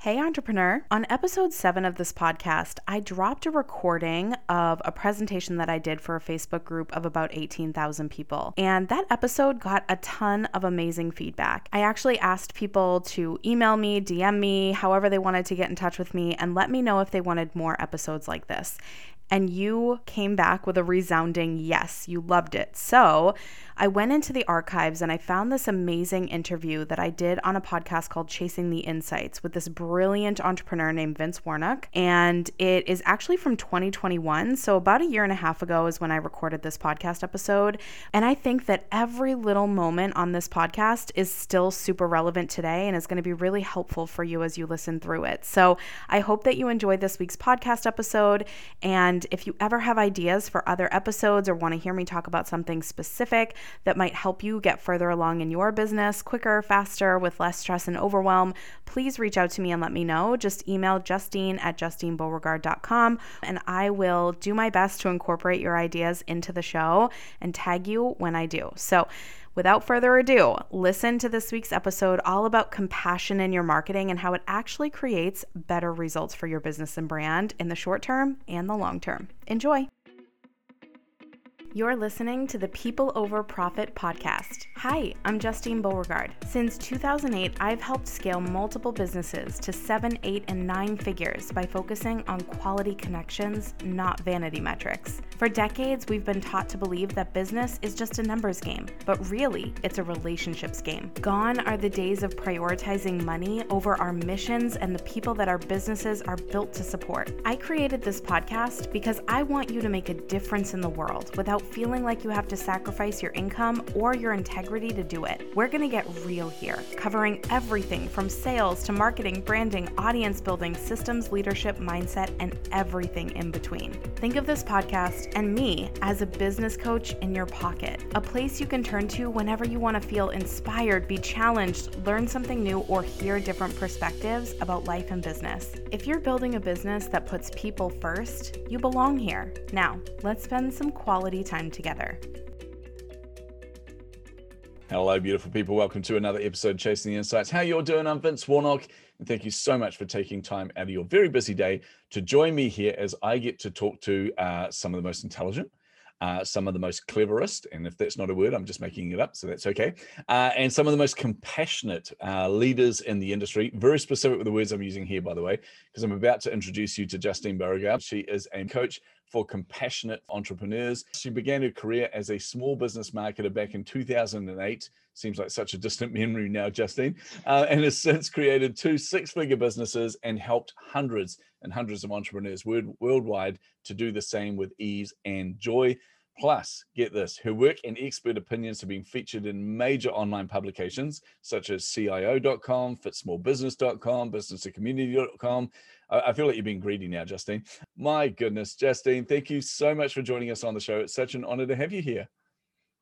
Hey, entrepreneur. On episode seven of this podcast, I dropped a recording of a presentation that I did for a Facebook group of about 18,000 people. And that episode got a ton of amazing feedback. I actually asked people to email me, DM me, however they wanted to get in touch with me, and let me know if they wanted more episodes like this and you came back with a resounding yes, you loved it. So I went into the archives and I found this amazing interview that I did on a podcast called Chasing the Insights with this brilliant entrepreneur named Vince Warnock. And it is actually from 2021. So about a year and a half ago is when I recorded this podcast episode. And I think that every little moment on this podcast is still super relevant today and is going to be really helpful for you as you listen through it. So I hope that you enjoyed this week's podcast episode. And if you ever have ideas for other episodes or want to hear me talk about something specific, that might help you get further along in your business quicker, faster, with less stress and overwhelm, please reach out to me and let me know. Just email Justine at justinebeauregard.com and I will do my best to incorporate your ideas into the show and tag you when I do. So, Without further ado, listen to this week's episode all about compassion in your marketing and how it actually creates better results for your business and brand in the short term and the long term. Enjoy. You're listening to the People Over Profit podcast. Hi, I'm Justine Beauregard. Since 2008, I've helped scale multiple businesses to seven, eight, and nine figures by focusing on quality connections, not vanity metrics. For decades, we've been taught to believe that business is just a numbers game, but really, it's a relationships game. Gone are the days of prioritizing money over our missions and the people that our businesses are built to support. I created this podcast because I want you to make a difference in the world without without feeling like you have to sacrifice your income or your integrity to do it. We're going to get real here, covering everything from sales to marketing, branding, audience building, systems, leadership, mindset, and everything in between. Think of this podcast and me as a business coach in your pocket, a place you can turn to whenever you want to feel inspired, be challenged, learn something new, or hear different perspectives about life and business. If you're building a business that puts people first, you belong here. Now, let's spend some quality time together. Hello, beautiful people. Welcome to another episode of Chasing the Insights. How you're doing? I'm Vince Warnock, and thank you so much for taking time out of your very busy day to join me here as I get to talk to uh, some of the most intelligent, uh, some of the most cleverest, and if that's not a word, I'm just making it up, so that's okay. Uh, and some of the most compassionate uh, leaders in the industry. Very specific with the words I'm using here, by the way, because I'm about to introduce you to Justine Beauregard. She is a coach for compassionate entrepreneurs. She began her career as a small business marketer back in 2008. Seems like such a distant memory now, Justine, uh, and has since created two six figure businesses and helped hundreds and hundreds of entrepreneurs world, worldwide to do the same with ease and joy. Plus, get this, her work and expert opinions have been featured in major online publications such as CIO.com, fitsmallbusiness.com, business2community.com, I feel like you're being greedy now, Justine. My goodness, Justine, thank you so much for joining us on the show. It's such an honor to have you here.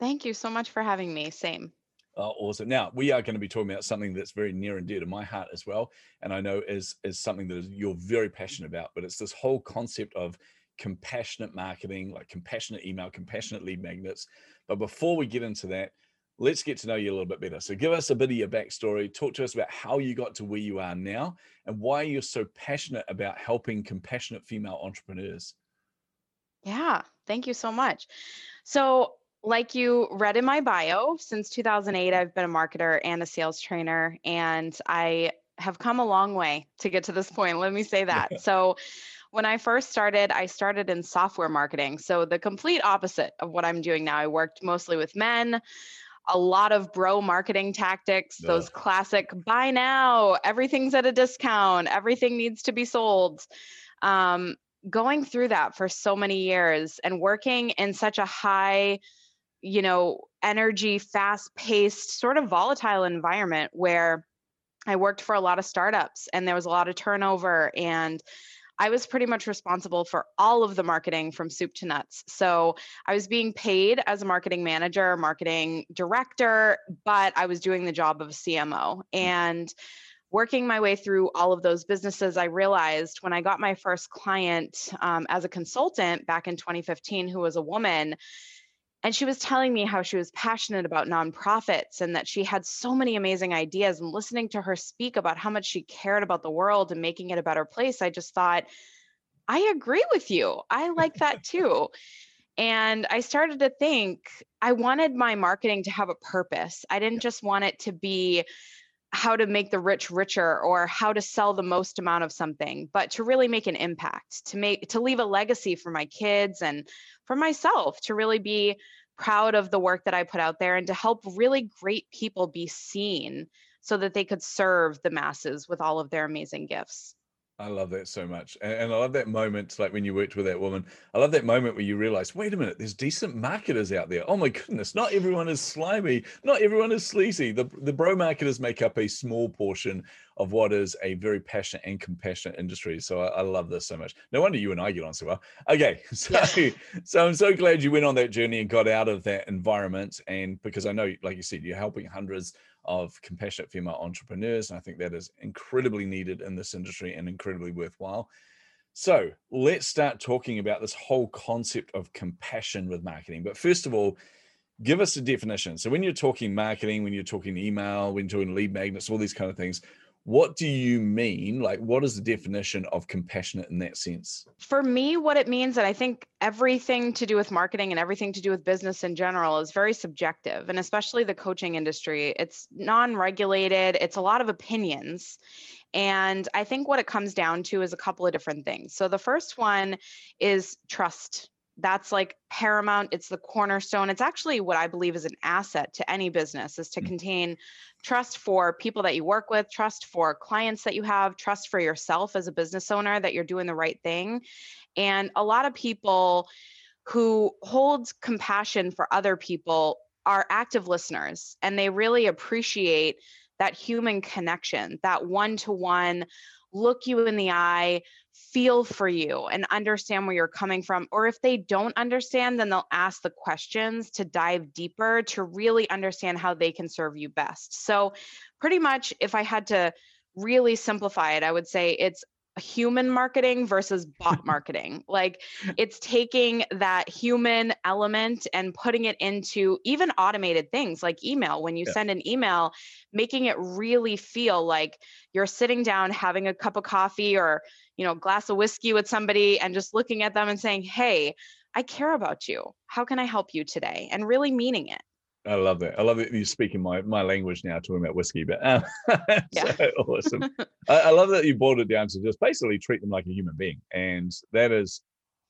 Thank you so much for having me. Same. Oh, awesome. Now we are going to be talking about something that's very near and dear to my heart as well, and I know is is something that you're very mm-hmm. passionate about. But it's this whole concept of compassionate marketing, like compassionate email, compassionate lead magnets. But before we get into that, let's get to know you a little bit better. So, give us a bit of your backstory. Talk to us about how you got to where you are now and why you're so passionate about helping compassionate female entrepreneurs. Yeah, thank you so much. So, like you read in my bio, since 2008, I've been a marketer and a sales trainer, and I have come a long way to get to this point. Let me say that. so, when I first started, I started in software marketing. So, the complete opposite of what I'm doing now. I worked mostly with men a lot of bro marketing tactics, those classic buy now, everything's at a discount, everything needs to be sold. Um, going through that for so many years and working in such a high, you know, energy, fast paced, sort of volatile environment where I worked for a lot of startups and there was a lot of turnover and I was pretty much responsible for all of the marketing from soup to nuts. So I was being paid as a marketing manager, marketing director, but I was doing the job of a CMO. Hmm. And working my way through all of those businesses, I realized when I got my first client um, as a consultant back in 2015, who was a woman, And she was telling me how she was passionate about nonprofits and that she had so many amazing ideas. And listening to her speak about how much she cared about the world and making it a better place, I just thought, I agree with you. I like that too. And I started to think I wanted my marketing to have a purpose. I didn't just want it to be how to make the rich richer or how to sell the most amount of something but to really make an impact to make to leave a legacy for my kids and for myself to really be proud of the work that I put out there and to help really great people be seen so that they could serve the masses with all of their amazing gifts. I love that so much. And, and, I love that moment, like when you worked with that woman. I love that moment where you realize, wait a minute, there's decent marketers out there. Oh my goodness, not everyone is slimy, not everyone is sleazy. The, the bro marketers make up a small portion of what is a very passionate and compassionate industry. So I, I love this so much. No wonder you and I get on so well. Okay. So, yeah. so I'm so glad you went on that journey and got out of that environment. And because I know, like you said, you're helping hundreds of compassionate female entrepreneurs. And I think that is incredibly needed in this industry and incredibly worthwhile. So let's start talking about this whole concept of compassion with marketing. But first of all, give us a definition. So when you're talking marketing, when you're talking email, when you're talking lead magnets, all these kind of things, what do you mean? Like, what is the definition of compassionate in that sense? For me, what it means, and I think everything to do with marketing and everything to do with business in general is very subjective, and especially the coaching industry. It's non regulated, it's a lot of opinions. And I think what it comes down to is a couple of different things. So the first one is trust that's like paramount it's the cornerstone it's actually what i believe is an asset to any business is to mm. contain trust for people that you work with trust for clients that you have trust for yourself as a business owner that you're doing the right thing and a lot of people who hold compassion for other people are active listeners and they really appreciate that human connection that one to one look you in the eye, feel for you, and understand where you're coming from. Or if they don't understand, then they'll ask the questions to dive deeper to really understand how they can serve you best. So, pretty much, if I had to really simplify it, I would say it's human marketing versus bot marketing. Like it's taking that human element and putting it into even automated things like email. When you yeah. send an email, making it really feel like you're sitting down having a cup of coffee or, you know, glass of whiskey with somebody and just looking at them and saying, "Hey, I care about you. How can I help you today?" and really meaning it. I love it. I love it. You're speaking my, my language now, talking about whiskey, but um, yeah. so awesome. I, I, love that you boiled it down to just basically treat them like a human being. And that is,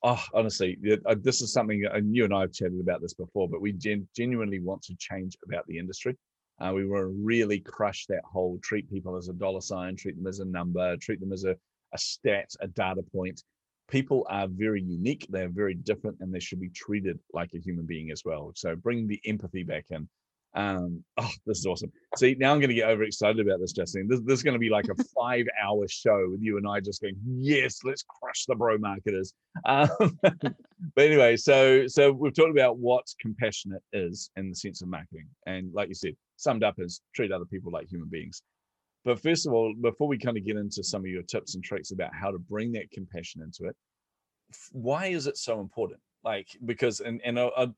oh, honestly, uh, this is something, and you and I have chatted about this before, but we gen- genuinely want to change about the industry. Uh, we want to really crush that whole treat people as a dollar sign, treat them as a number, treat them as a, a stat, a data point people are very unique, they're very different, and they should be treated like a human being as well. So bring the empathy back in. Um, oh, this is awesome. See, now I'm going to get overexcited about this, Justine. This, this is going to be like a five hour show with you and I just going, yes, let's crush the bro marketers. Um, but anyway, so so we've talked about what compassionate is in the sense of marketing. And like you said, summed up as treat other people like human beings. But first of all, before we kind of get into some of your tips and tricks about how to bring that compassion into it, why is it so important? Like, because, and, and I'll, I'll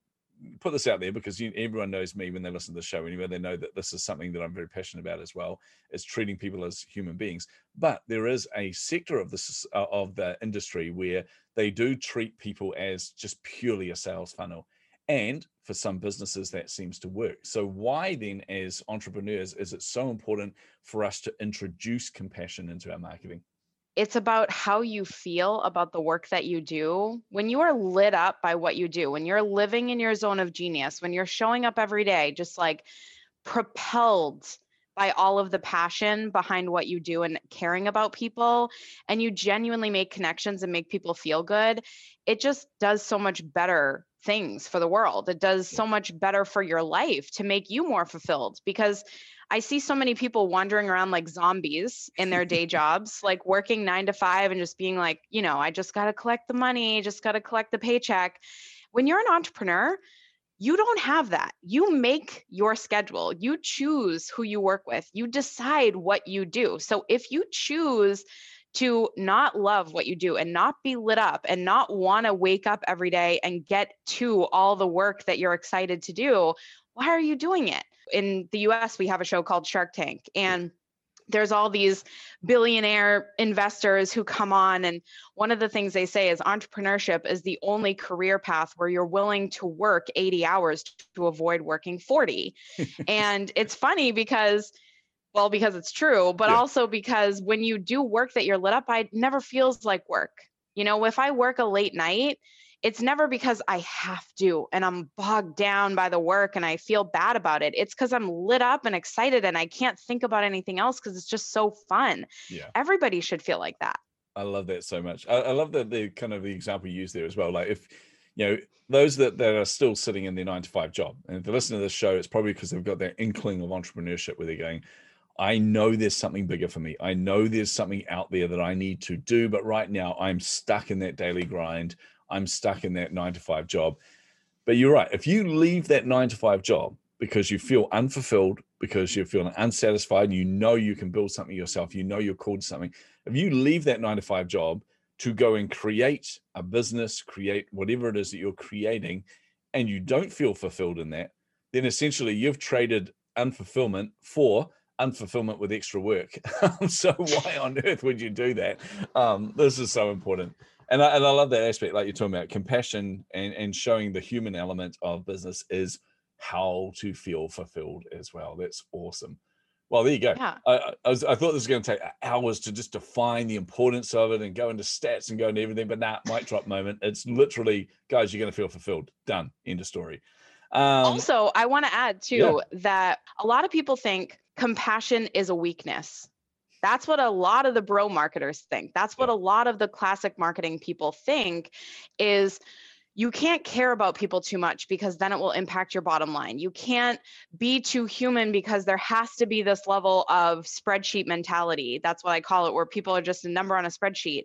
put this out there because you, everyone knows me when they listen to the show anyway, they know that this is something that I'm very passionate about as well, is treating people as human beings. But there is a sector of this, uh, of the industry where they do treat people as just purely a sales funnel and for some businesses, that seems to work. So, why then, as entrepreneurs, is it so important for us to introduce compassion into our marketing? It's about how you feel about the work that you do. When you are lit up by what you do, when you're living in your zone of genius, when you're showing up every day, just like propelled by all of the passion behind what you do and caring about people, and you genuinely make connections and make people feel good, it just does so much better things for the world. It does so much better for your life to make you more fulfilled because I see so many people wandering around like zombies in their day jobs, like working nine to five and just being like, you know, I just got to collect the money, just got to collect the paycheck. When you're an entrepreneur, you don't have that. You make your schedule, you choose who you work with, you decide what you do. So if you choose to not love what you do and not be lit up and not want to wake up every day and get to all the work that you're excited to do, why are you doing it? In the US, we have a show called Shark Tank. And there's all these billionaire investors who come on and one of the things they say is entrepreneurship is the only career path where you're willing to work 80 hours to avoid working 40 and it's funny because well because it's true but yeah. also because when you do work that you're lit up by it never feels like work you know if i work a late night it's never because I have to and I'm bogged down by the work and I feel bad about it. It's because I'm lit up and excited and I can't think about anything else because it's just so fun. Yeah. Everybody should feel like that. I love that so much. I, I love that the kind of the example you used there as well. Like if you know those that, that are still sitting in their nine to five job and if they listen to this show, it's probably because they've got that inkling of entrepreneurship where they're going, I know there's something bigger for me. I know there's something out there that I need to do, but right now I'm stuck in that daily grind. I'm stuck in that nine to five job. But you're right. If you leave that nine to five job because you feel unfulfilled, because you're feeling unsatisfied, you know you can build something yourself, you know you're called something. If you leave that nine to five job to go and create a business, create whatever it is that you're creating, and you don't feel fulfilled in that, then essentially you've traded unfulfillment for unfulfillment with extra work. so why on earth would you do that? Um, this is so important and I, and I love that aspect, like you're talking about compassion and, and showing the human element of business is how to feel fulfilled as well. That's awesome. Well, there you go. Yeah. I, I, was, I thought this was going to take hours to just define the importance of it and go into stats and go into everything, but nah, mic drop moment. It's literally, guys, you're going to feel fulfilled. Done. End of story. Um, also, I want to add too yeah. that a lot of people think compassion is a weakness. That's what a lot of the bro marketers think. That's what a lot of the classic marketing people think is you can't care about people too much because then it will impact your bottom line. You can't be too human because there has to be this level of spreadsheet mentality. That's what I call it, where people are just a number on a spreadsheet.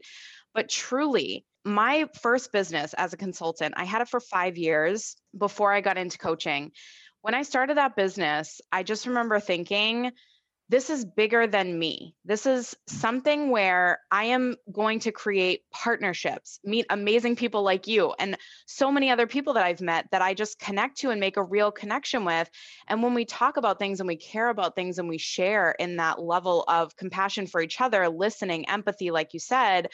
But truly, my first business as a consultant, I had it for five years before I got into coaching. When I started that business, I just remember thinking, this is bigger than me. This is something where I am going to create partnerships, meet amazing people like you, and so many other people that I've met that I just connect to and make a real connection with. And when we talk about things and we care about things and we share in that level of compassion for each other, listening, empathy, like you said,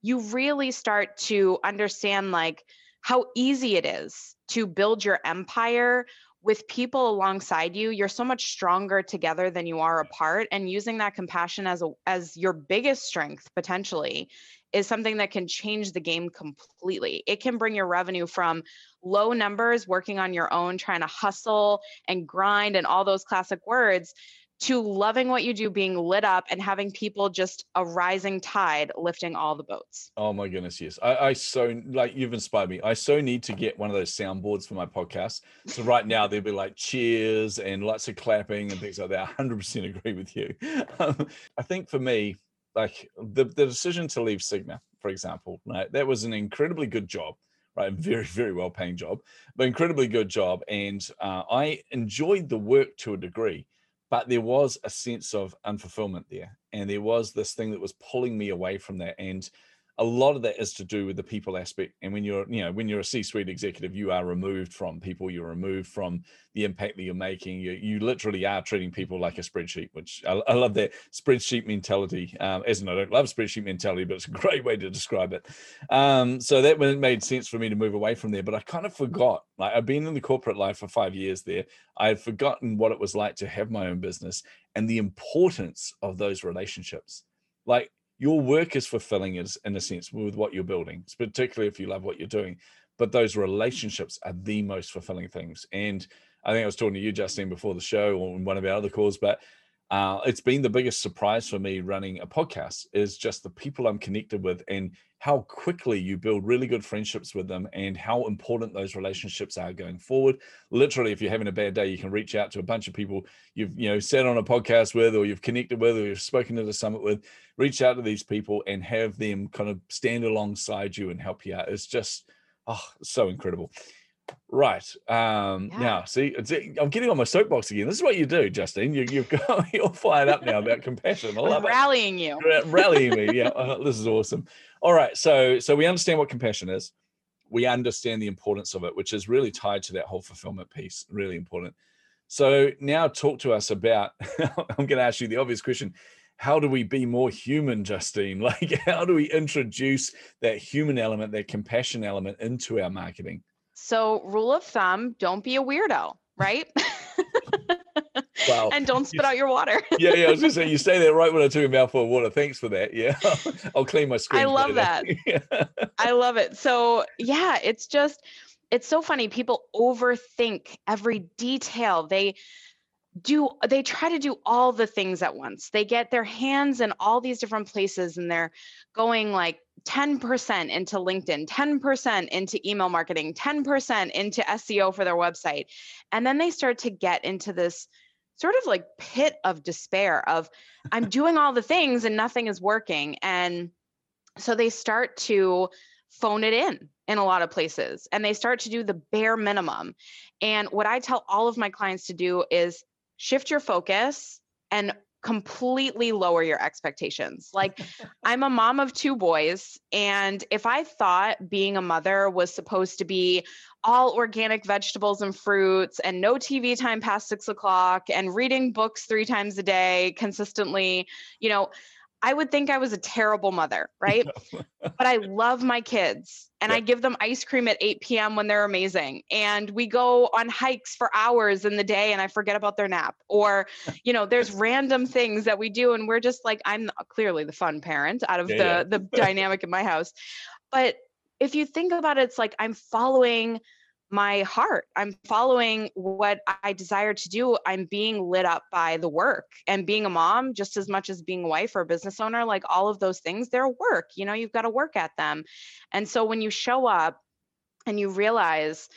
you really start to understand like how easy it is to build your empire with people alongside you you're so much stronger together than you are apart and using that compassion as a as your biggest strength potentially is something that can change the game completely. It can bring your revenue from low numbers working on your own trying to hustle and grind and all those classic words to loving what you do, being lit up, and having people just a rising tide lifting all the boats. Oh my goodness, yes. I, I so like you've inspired me. I so need to get one of those soundboards for my podcast. So right now there'll be like cheers and lots of clapping and things like that. I 100% agree with you. Um, I think for me, like the, the decision to leave Sigma, for example, right, that was an incredibly good job right? Very, very well paying job, but incredibly good job. And uh, I enjoyed the work to a degree but there was a sense of unfulfillment there and there was this thing that was pulling me away from that and a lot of that is to do with the people aspect and when you're you know when you're a c-suite executive you are removed from people you're removed from the impact that you're making you, you literally are treating people like a spreadsheet which i, I love that spreadsheet mentality um, as in i don't love spreadsheet mentality but it's a great way to describe it. Um, so that when it made sense for me to move away from there but i kind of forgot like i've been in the corporate life for five years there. I had forgotten what it was like to have my own business and the importance of those relationships. Like your work is fulfilling is in a sense with what you're building particularly if you love what you're doing but those relationships are the most fulfilling things. And i think i was talking to you justine before the show or in one of our other calls but uh, it's been the biggest surprise for me running a podcast is just the people i'm connected with and how quickly you build really good friendships with them and how important those relationships are going forward. Literally, if you're having a bad day, you can reach out to a bunch of people you've you know sat on a podcast with or you've connected with or you've spoken at a summit with, reach out to these people and have them kind of stand alongside you and help you out. It's just oh so incredible. Right. Um, Yeah. Now, see, it's, I'm getting on my soapbox again. This is what you do, Justine. You, you've got, you're fired up now about compassion. I love it. rallying you. Ra- Rallying me. Yeah, uh, this is awesome. All right. So, so we understand what compassion is. We understand the importance of it, which is really tied to that whole fulfillment piece. Really important. So now, talk to us about. I'm going to ask you the obvious question: How do we be more human, Justine? Like, how do we introduce that human element, that compassion element, into our marketing? So, rule of thumb don't be a weirdo, right? Wow. and don't spit out your water. yeah, yeah. I was just saying, you say that right when I took a mouthful of water. Thanks for that. Yeah, I'll clean my screen. I love later. Yeah. I love it. So, yeah, it's just, it's so funny. People overthink every detail. They do, they try to do all the things at once. They get their hands in all these different places and they're going like 10% into LinkedIn, 10% into email marketing, 10% into SEO for their website. And then they start to get into this sort of like pit of despair of I'm doing all the things and nothing is working. And so they start to phone it in in a lot of places and they start to do the bare minimum. And what I tell all of my clients to do is shift your focus and completely lower your expectations. Like I'm a mom of two boys and if I thought being a mother was supposed to be all organic vegetables and fruits and no TV time past six o'clock and reading books three times a day consistently, you know, I would think I was a terrible mother, right? but I love my kids and I give them ice cream at 8 p.m. when they're amazing. And we go on hikes for hours in the day and I forget about their nap. Or, you know, there's random things that we do and we're just like, I'm clearly the fun parent out of Yeah, the the dynamic in my house. But if you think about it, it's like I'm following my heart. I'm following what I desire to do. I'm being lit up by the work and being a mom, just as much as being a wife or a business owner, like all of those things, they're work. You know, you've got to work at them. And so when you show up and you realize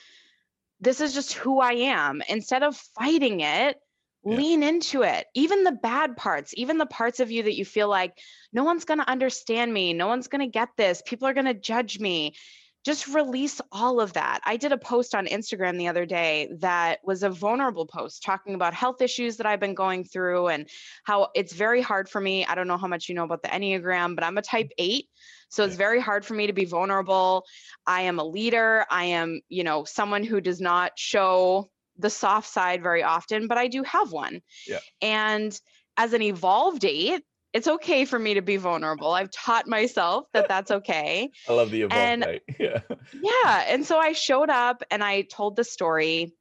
this is just who I am, instead of fighting it, Yeah. lean into it. Even the bad parts, even the parts of you that you feel like no one's going to understand me, no one's going to get this, people are going to judge me just release all of that. I did a post on Instagram the other day that was a vulnerable post talking about health issues that I've been going through and how it's very hard for me. I don't know how much you know about the Enneagram, but I'm a type 8. So it's very hard for me to be vulnerable. I am a leader. I am, you know, someone who does not show the soft side very often, but I do have one. Yeah. And as an evolved 8, it's okay for me to be vulnerable. I've taught myself that that's okay. I love the evolved And- date. Yeah. Yeah. And so I showed up and I told the story,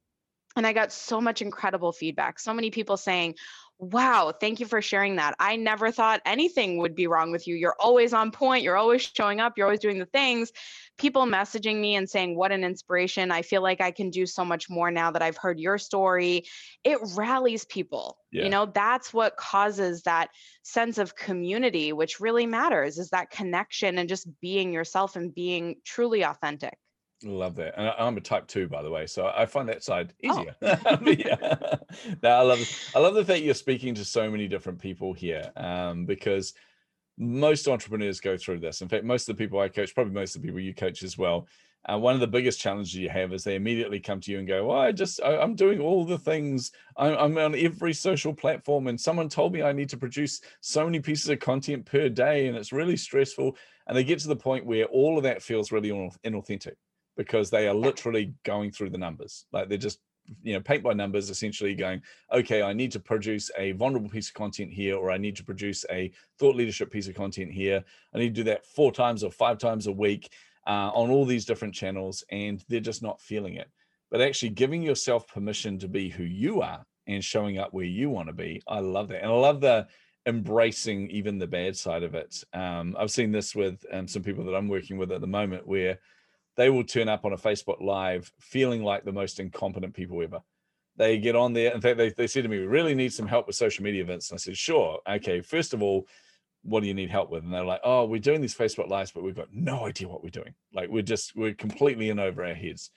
and I got so much incredible feedback. So many people saying, Wow, thank you for sharing that. I never thought anything would be wrong with you. You're always on point. You're always showing up. You're always doing the things. People messaging me and saying, What an inspiration. I feel like I can do so much more now that I've heard your story. It rallies people. Yeah. You know, that's what causes that sense of community, which really matters is that connection and just being yourself and being truly authentic. Love that. And I'm a type two, by the way, so I find that side Oh. easier. yeah. no, I love I love the fact you're speaking to so many different people here, um, because most entrepreneurs go through this. In fact, most of the people I coach, probably most of the people you coach as well. Uh, one of the biggest challenges you have is they immediately come to you and go, "Well, I just I, I'm doing all the things. I'm, I'm on every social platform, and someone told me I need to produce so many pieces of content per day, and it's really stressful." And they get to the point where all of that feels really inauthentic because they are literally going through the numbers. Like they're just, you know, paint by numbers, essentially going, okay, I need to produce a vulnerable piece of content here, or I need to produce a thought leadership piece of content here. I need to do that four times or five times a week uh, on all these different channels, and they're just not feeling it. But actually giving yourself permission to be who you are and showing up where you want to be, I love that. And I love the embracing even the bad side of it. Um, I've seen this with um, some people that I'm working with at the moment where they will turn up on a Facebook Live feeling like the most incompetent people ever. They get on there. In fact, they, they said to me, We really need some help with social media events. And I said, Sure. Okay. First of all, what do you need help with? And they're like, Oh, we're doing these Facebook Lives, but we've got no idea what we're doing. Like, we're just, we're completely in over our heads.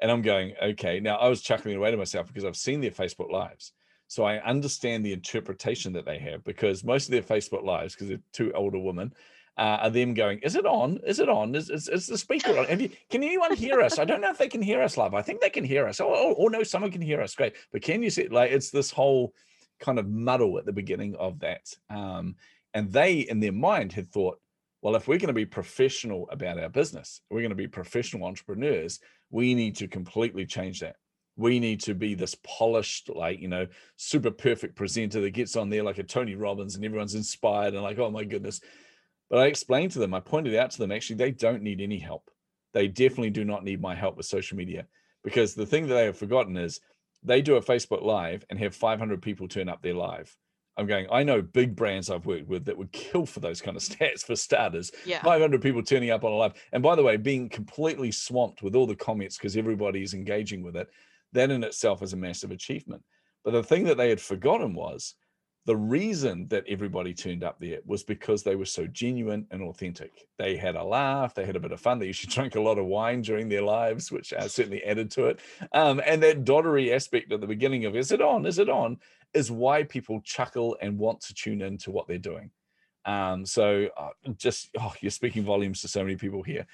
And I'm going, Okay. Now, I was chuckling away to myself because I've seen their Facebook Lives. So I understand the interpretation that they have because most of their Facebook Lives, because they're two older women, uh, are them going, is it on? Is it on? Is, is, is the speaker on? You, can anyone hear us? I don't know if they can hear us live. I think they can hear us. Oh, oh, oh no, someone can hear us. Great. But can you see, like, it's this whole kind of muddle at the beginning of that. Um, and they, in their mind, had thought, well, if we're going to be professional about our business, we're going to be professional entrepreneurs, we need to completely change that. We need to be this polished, like, you know, super perfect presenter that gets on there like a Tony Robbins and everyone's inspired and like, oh my goodness. But I explained to them, I pointed out to them, actually, they don't need any help. They definitely do not need my help with social media because the thing that they have forgotten is they do a Facebook Live and have 500 people turn up their live. I'm going, I know big brands I've worked with that would kill for those kind of stats for starters. Yeah. 500 people turning up on a live. And by the way, being completely swamped with all the comments because everybody is engaging with it, that in itself is a massive achievement. But the thing that they had forgotten was the reason that everybody turned up there was because they were so genuine and authentic. They had a laugh, they had a bit of fun. They usually drank a lot of wine during their lives, which uh, certainly added to it. Um, and that doddery aspect at the beginning of "Is it on? Is it on?" is why people chuckle and want to tune in to what they're doing. Um, so uh, just oh, you're speaking volumes to so many people here.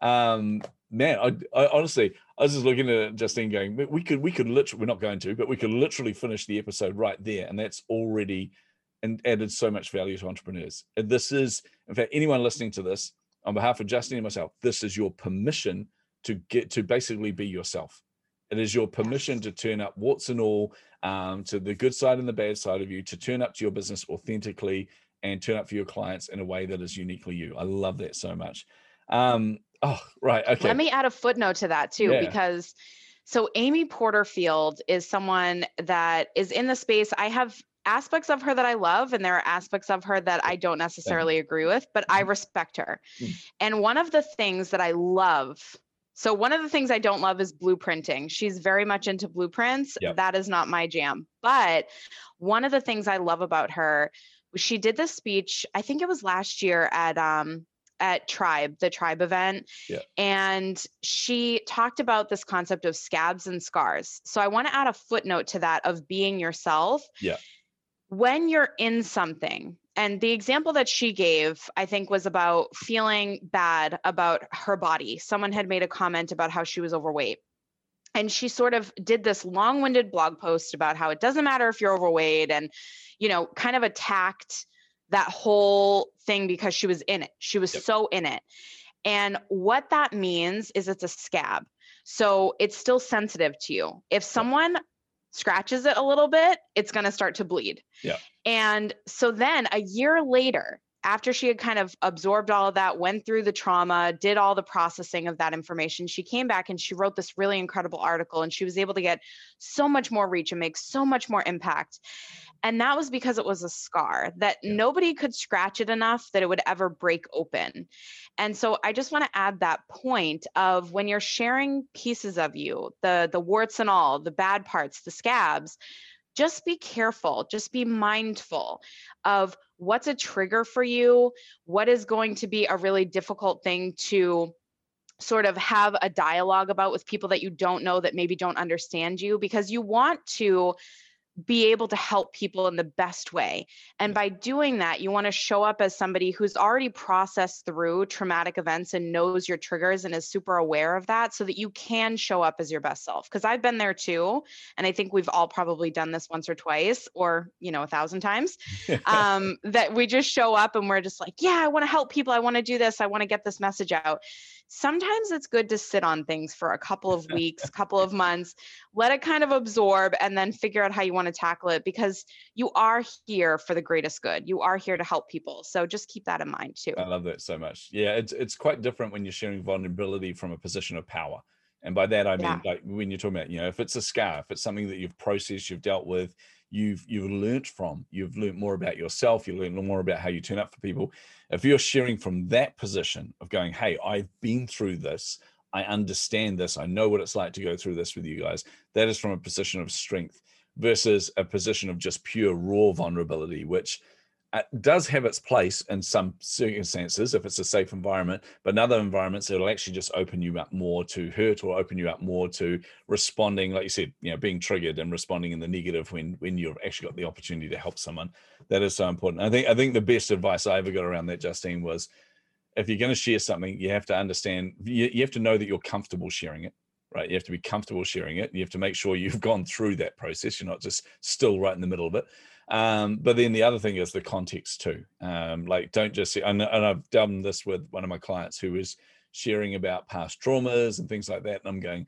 Um, man, I, I, honestly, I was just looking at Justine going, we could, we could literally, we're not going to, but we could literally finish the episode right there, and that's already and added so much value to entrepreneurs. This is, in fact, anyone listening to this, on behalf of Justine and myself, this is your permission to get to basically be yourself. It is your permission to turn up warts and all, um, to the good side and the bad side of you, to turn up to your business authentically and turn up for your clients in a way that is uniquely you. I love that so much. Um, oh, right. Okay. Let me add a footnote to that too, yeah. because so Amy Porterfield is someone that is in the space. I have aspects of her that I love, and there are aspects of her that I don't necessarily agree with, but I mm-hmm. respect her. Mm-hmm. And one of the things that I love so one of the things I don't love is blueprinting. She's very much into blueprints. Yep. That is not my jam. But one of the things I love about her, she did this speech, I think it was last year at um at Tribe, the Tribe event. Yeah. And she talked about this concept of scabs and scars. So I want to add a footnote to that of being yourself. Yeah. When you're in something, and the example that she gave, I think, was about feeling bad about her body. Someone had made a comment about how she was overweight. And she sort of did this long winded blog post about how it doesn't matter if you're overweight and, you know, kind of attacked that whole thing because she was in it. She was yep. so in it. And what that means is it's a scab. So it's still sensitive to you. If someone scratches it a little bit, it's going to start to bleed. Yeah. And so then a year later, after she had kind of absorbed all of that, went through the trauma, did all the processing of that information, she came back and she wrote this really incredible article and she was able to get so much more reach and make so much more impact. And that was because it was a scar that yeah. nobody could scratch it enough that it would ever break open. And so I just want to add that point of when you're sharing pieces of you, the the warts and all, the bad parts, the scabs, just be careful, just be mindful of what's a trigger for you, what is going to be a really difficult thing to sort of have a dialogue about with people that you don't know that maybe don't understand you because you want to be able to help people in the best way. And by doing that, you want to show up as somebody who's already processed through traumatic events and knows your triggers and is super aware of that so that you can show up as your best self. Because I've been there too. And I think we've all probably done this once or twice or, you know, a thousand times um, that we just show up and we're just like, yeah, I want to help people. I want to do this. I want to get this message out sometimes it's good to sit on things for a couple of weeks, couple of months, let it kind of absorb and then figure out how you want to tackle it because you are here for the greatest good. You are here to help people. So just keep that in mind too. I love that so much. Yeah, it's it's quite different when you're sharing vulnerability from a position of power. And by that I mean yeah. like when you're talking about, you know, if it's a scar, if it's something that you've processed, you've dealt with, you've you've learned from you've learned more about yourself you learn more about how you turn up for people. If you're sharing from that position of going hey i've been through this. I understand this. I know what it's like to go through this with you guys that is from a position of strength versus a position of just pure raw vulnerability which uh, does have its place in some circumstances if it's a safe environment, but in other environments, it'll actually just open you up more to hurt or open you up more to responding, like you said, you know, being triggered and responding in the negative when when you've actually got the opportunity to help someone. That is so important. I think I think the best advice I ever got around that, Justine, was if you're going to share something, you have to understand, you, you have to know that you're comfortable sharing it, right? You have to be comfortable sharing it. You have to make sure you've gone through that process. You're not just still right in the middle of it. Um, but then the other thing is the context too. Um, like, don't just see, and, and I've done this with one of my clients who was sharing about past traumas and things like that. And I'm going,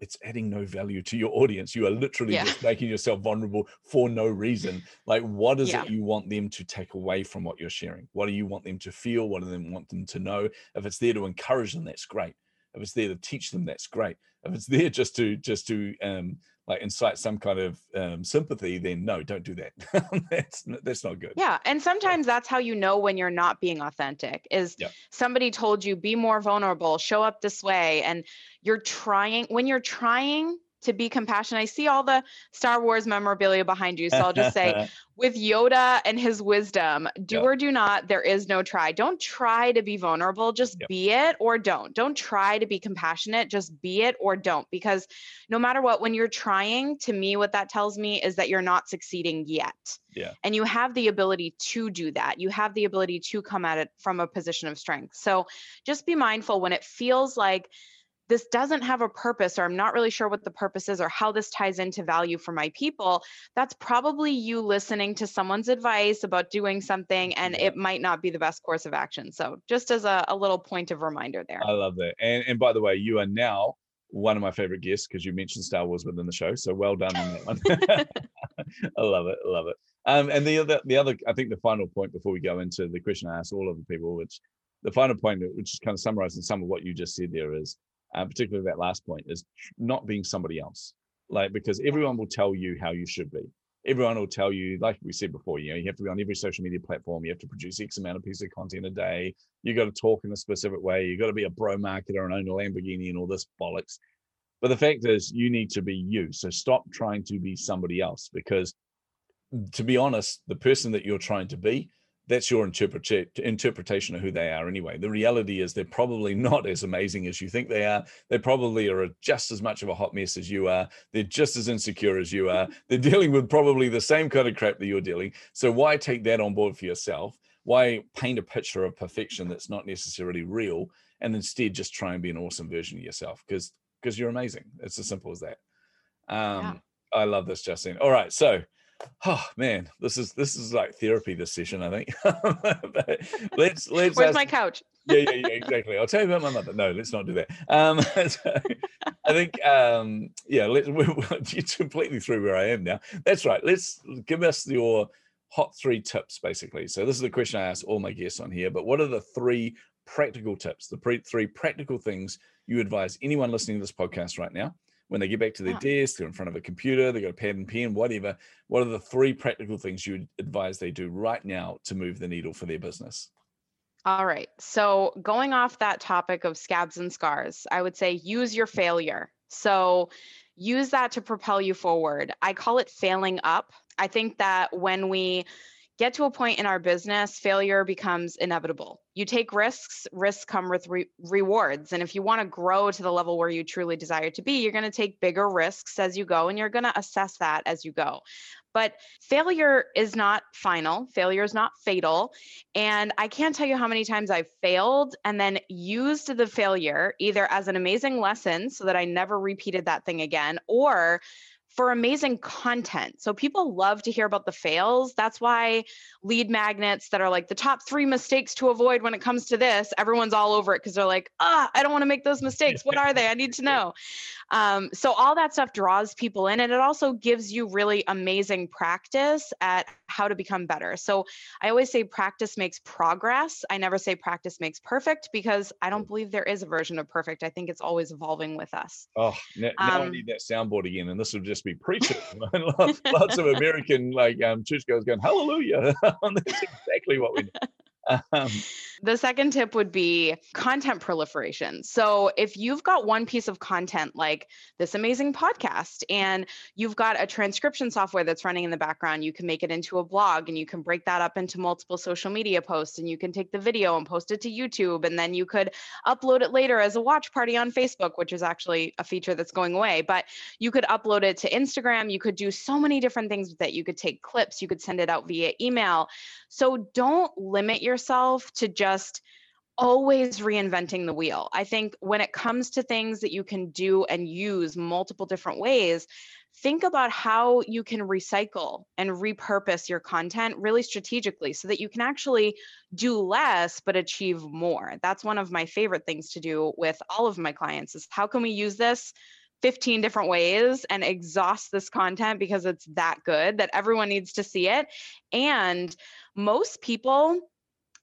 it's adding no value to your audience. You are literally yeah. just making yourself vulnerable for no reason. Like, what is yeah. it you want them to take away from what you're sharing? What do you want them to feel? What do you want them to know? If it's there to encourage them, that's great. If it's there to teach them, that's great. If it's there just to just to um, like incite some kind of um, sympathy, then no, don't do that. that's that's not good. Yeah, and sometimes that's how you know when you're not being authentic. Is yeah. somebody told you be more vulnerable, show up this way, and you're trying when you're trying to be compassionate. I see all the Star Wars memorabilia behind you. So I'll just say, with Yoda and his wisdom, do yep. or do not, there is no try. Don't try to be vulnerable, just yep. be it or don't. Don't try to be compassionate, just be it or don't. Because no matter what, when you're trying, to me, what that tells me is that you're not succeeding yet. Yeah. And you have the ability to do that. You have the ability to come at it from a position of strength. So just be mindful when it feels like, this doesn't have a purpose or i'm not really sure what the purpose is or how this ties into value for my people that's probably you listening to someone's advice about doing something and yeah. it might not be the best course of action. So just as a, a little point of reminder there. I love that and, and by the way you are now one of my favorite guests because you mentioned star wars within the show so well done on that one. I love it I love it. Um, and the other the other i think the final point before we go into the question i asked all of the people which the final point which is kind of summarizing some of what you just said there is uh, particularly that last point, is not being somebody else. Like, because everyone will tell you how you should be. Everyone will tell you, like we said before, you know, you have to be on every social media platform. You have to produce X amount of pieces of content a day. You got to talk in a specific way. You got to be a bro marketer and own a Lamborghini and all this bollocks. But the fact is, you need to be you. So stop trying to be somebody else because, to be honest, the person that you're trying to be that's your interpretation of who they are anyway. The reality is they're probably not as amazing as you think they are. They probably are just as much of a hot mess as you are. They're just as insecure as you are. They're dealing with probably the same kind of crap that you're dealing. So why take that on board for yourself? Why paint a picture of perfection that's not necessarily real and instead just try and be an awesome version of yourself? Because because you're amazing. It's as simple as that. Um, yeah. I love this, Justine. All right, so oh man this is this is like therapy this session i think. Let's let's where's ask, my couch? Yeah yeah yeah exactly. I'll tell you about my mother. No let's not do that. Um so i think um yeah let's we you completely through where i am now. That's right. Let's give us your hot three tips basically. So this is the question i ask all my guests on here but what are the three practical tips the pre- three practical things you advise anyone listening to this podcast right now when they get back to their ah. desk, they're in front of a computer, they got a pad and pen, whatever. What are the three practical things you would advise they do right now to move the needle for their business? All right. So, going off that topic of scabs and scars, I would say use your failure. So, use that to propel you forward. I call it failing up. I think that when we get to a point in our business, failure becomes inevitable. You take risks, risks come with re- rewards. And if you want to grow to the level where you truly desire to be, you're going to take bigger risks as you go and you're going to assess that as you go. But failure is not final, failure is not fatal. And I can't tell you how many times I've failed and then used the failure either as an amazing lesson so that I never repeated that thing again, or for amazing content. So people love to hear about the fails. That's why lead magnets that are like the top three mistakes to avoid when it comes to this, everyone's all over it because they're like, ah, I don't want to make those mistakes. What are they? I need to know. Um, so all that stuff draws people in and it also gives you really amazing practice at how to become better. So I always say practice makes progress. I never say practice makes perfect because I don't believe there is a version of perfect. I think it's always evolving with us. Oh, now, now um, I need that soundboard again. And this will just be preaching. Lots of American like um, churchgoers going, hallelujah. That's exactly what we need. Um, the second tip would be content proliferation. So, if you've got one piece of content like this amazing podcast and you've got a transcription software that's running in the background, you can make it into a blog and you can break that up into multiple social media posts and you can take the video and post it to YouTube and then you could upload it later as a watch party on Facebook, which is actually a feature that's going away. But you could upload it to Instagram. You could do so many different things with it. You could take clips, you could send it out via email. So, don't limit your yourself to just always reinventing the wheel. I think when it comes to things that you can do and use multiple different ways, think about how you can recycle and repurpose your content really strategically so that you can actually do less but achieve more. That's one of my favorite things to do with all of my clients is how can we use this 15 different ways and exhaust this content because it's that good that everyone needs to see it. And most people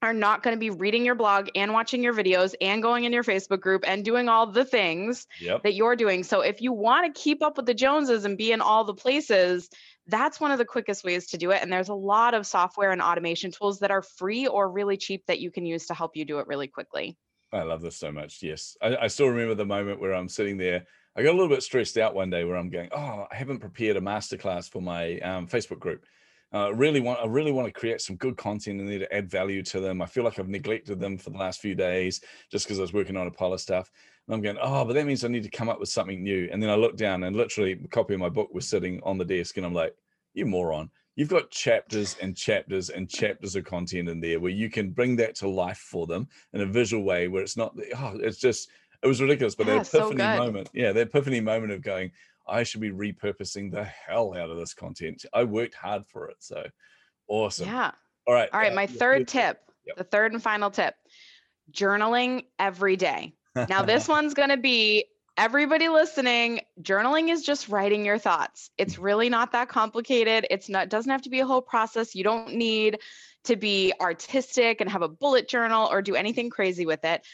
are not going to be reading your blog and watching your videos and going in your Facebook group and doing all the things Yep. that you're doing. So if you want to keep up with the Joneses and be in all the places, that's one of the quickest ways to do it. And there's a lot of software and automation tools that are free or really cheap that you can use to help you do it really quickly. I love this so much. Yes. I, I still remember the moment where I'm sitting there. I got a little bit stressed out one day where I'm going, oh, I haven't prepared a masterclass for my um, Facebook group. Uh, I really want, I really want to create some good content in there to add value to them. I feel like I've neglected them for the last few days just because I was working on a pile of stuff. And I'm going, oh, but that means I need to come up with something new. And then I look down and literally a copy of my book was sitting on the desk, and I'm like, you moron. You've got chapters and chapters and chapters of content in there where you can bring that to life for them in a visual way where it's not, oh, it's just, it was ridiculous. But Yeah, that so epiphany good. moment, yeah, the epiphany moment of going, I should be repurposing the hell out of this content. I worked hard for it. So awesome. Yeah. All right. All right. uh, My third tip. Yep. the third and final tip journaling every day. Now, this one's going to be everybody listening. Journaling is just writing your thoughts. It's really not that complicated. It's not, doesn't have to be a whole process. You don't need to be artistic and have a bullet journal or do anything crazy with it.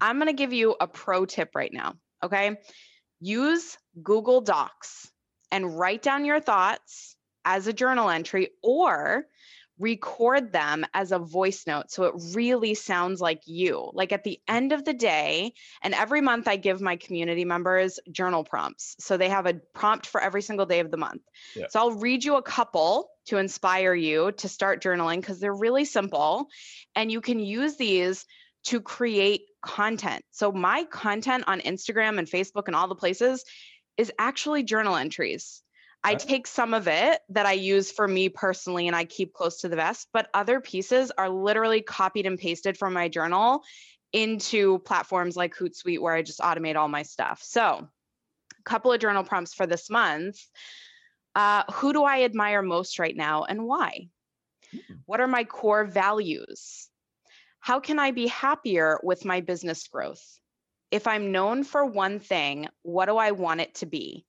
I'm going to give you a pro tip right now. Okay. Use Google Docs and write down your thoughts as a journal entry or record them as a voice note so it really sounds like you. Like at the end of the day, and every month I give my community members journal prompts. So they have a prompt for every single day of the month. Yeah. So I'll read you a couple to inspire you to start journaling because they're really simple and you can use these to create content. So my content on Instagram and Facebook and all the places is actually journal entries. I take some of it that I use for me personally and I keep close to the vest, but other pieces are literally copied and pasted from my journal into platforms like Hootsuite where I just automate all my stuff. So, a couple of journal prompts for this month. Uh, who do I admire most right now and why? Mm. What are my core values? How can I be happier with my business growth? If I'm known for one thing, what do I want it to be?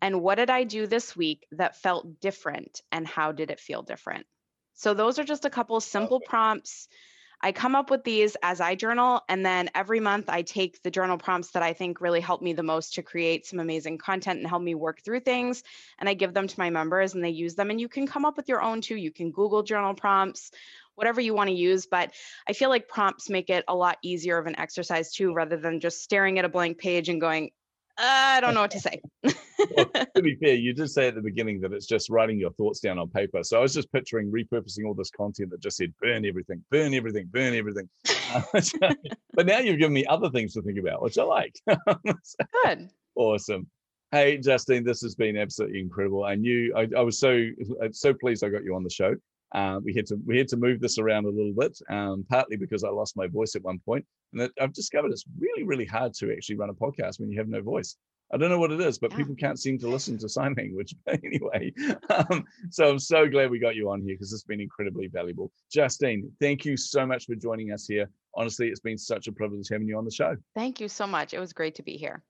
And what did I do this week that felt different? And how did it feel different? So, those are just a couple of simple prompts. I come up with these as I journal. And then every month I take the journal prompts that I think really help me the most to create some amazing content and help me work through things. And I give them to my members and they use them. And you can come up with your own too. You can Google journal prompts, whatever you want to use. But I feel like prompts make it a lot easier of an exercise too, rather than just staring at a blank page and going, I don't know what to say. Well, to be fair, you did say at the beginning that it's just writing your thoughts down on paper. So I was just picturing repurposing all this content that just said burn everything, burn everything, burn everything. Uh, but now you've given me other things to think about, which I like. Good. awesome. Hey, Justine, this has been absolutely incredible. I knew I, I was so so pleased I got you on the show. Uh, we had to we had to move this around a little bit, um, partly because I lost my voice at one point, and that I've discovered it's really really hard to actually run a podcast when you have no voice. I don't know what it is, but Yeah. people can't seem to listen to sign language. But anyway, um, so I'm so glad we got you on here because it's been incredibly valuable. Justine, thank you so much for joining us here. Honestly, it's been such a privilege having you on the show. Thank you so much. It was great to be here.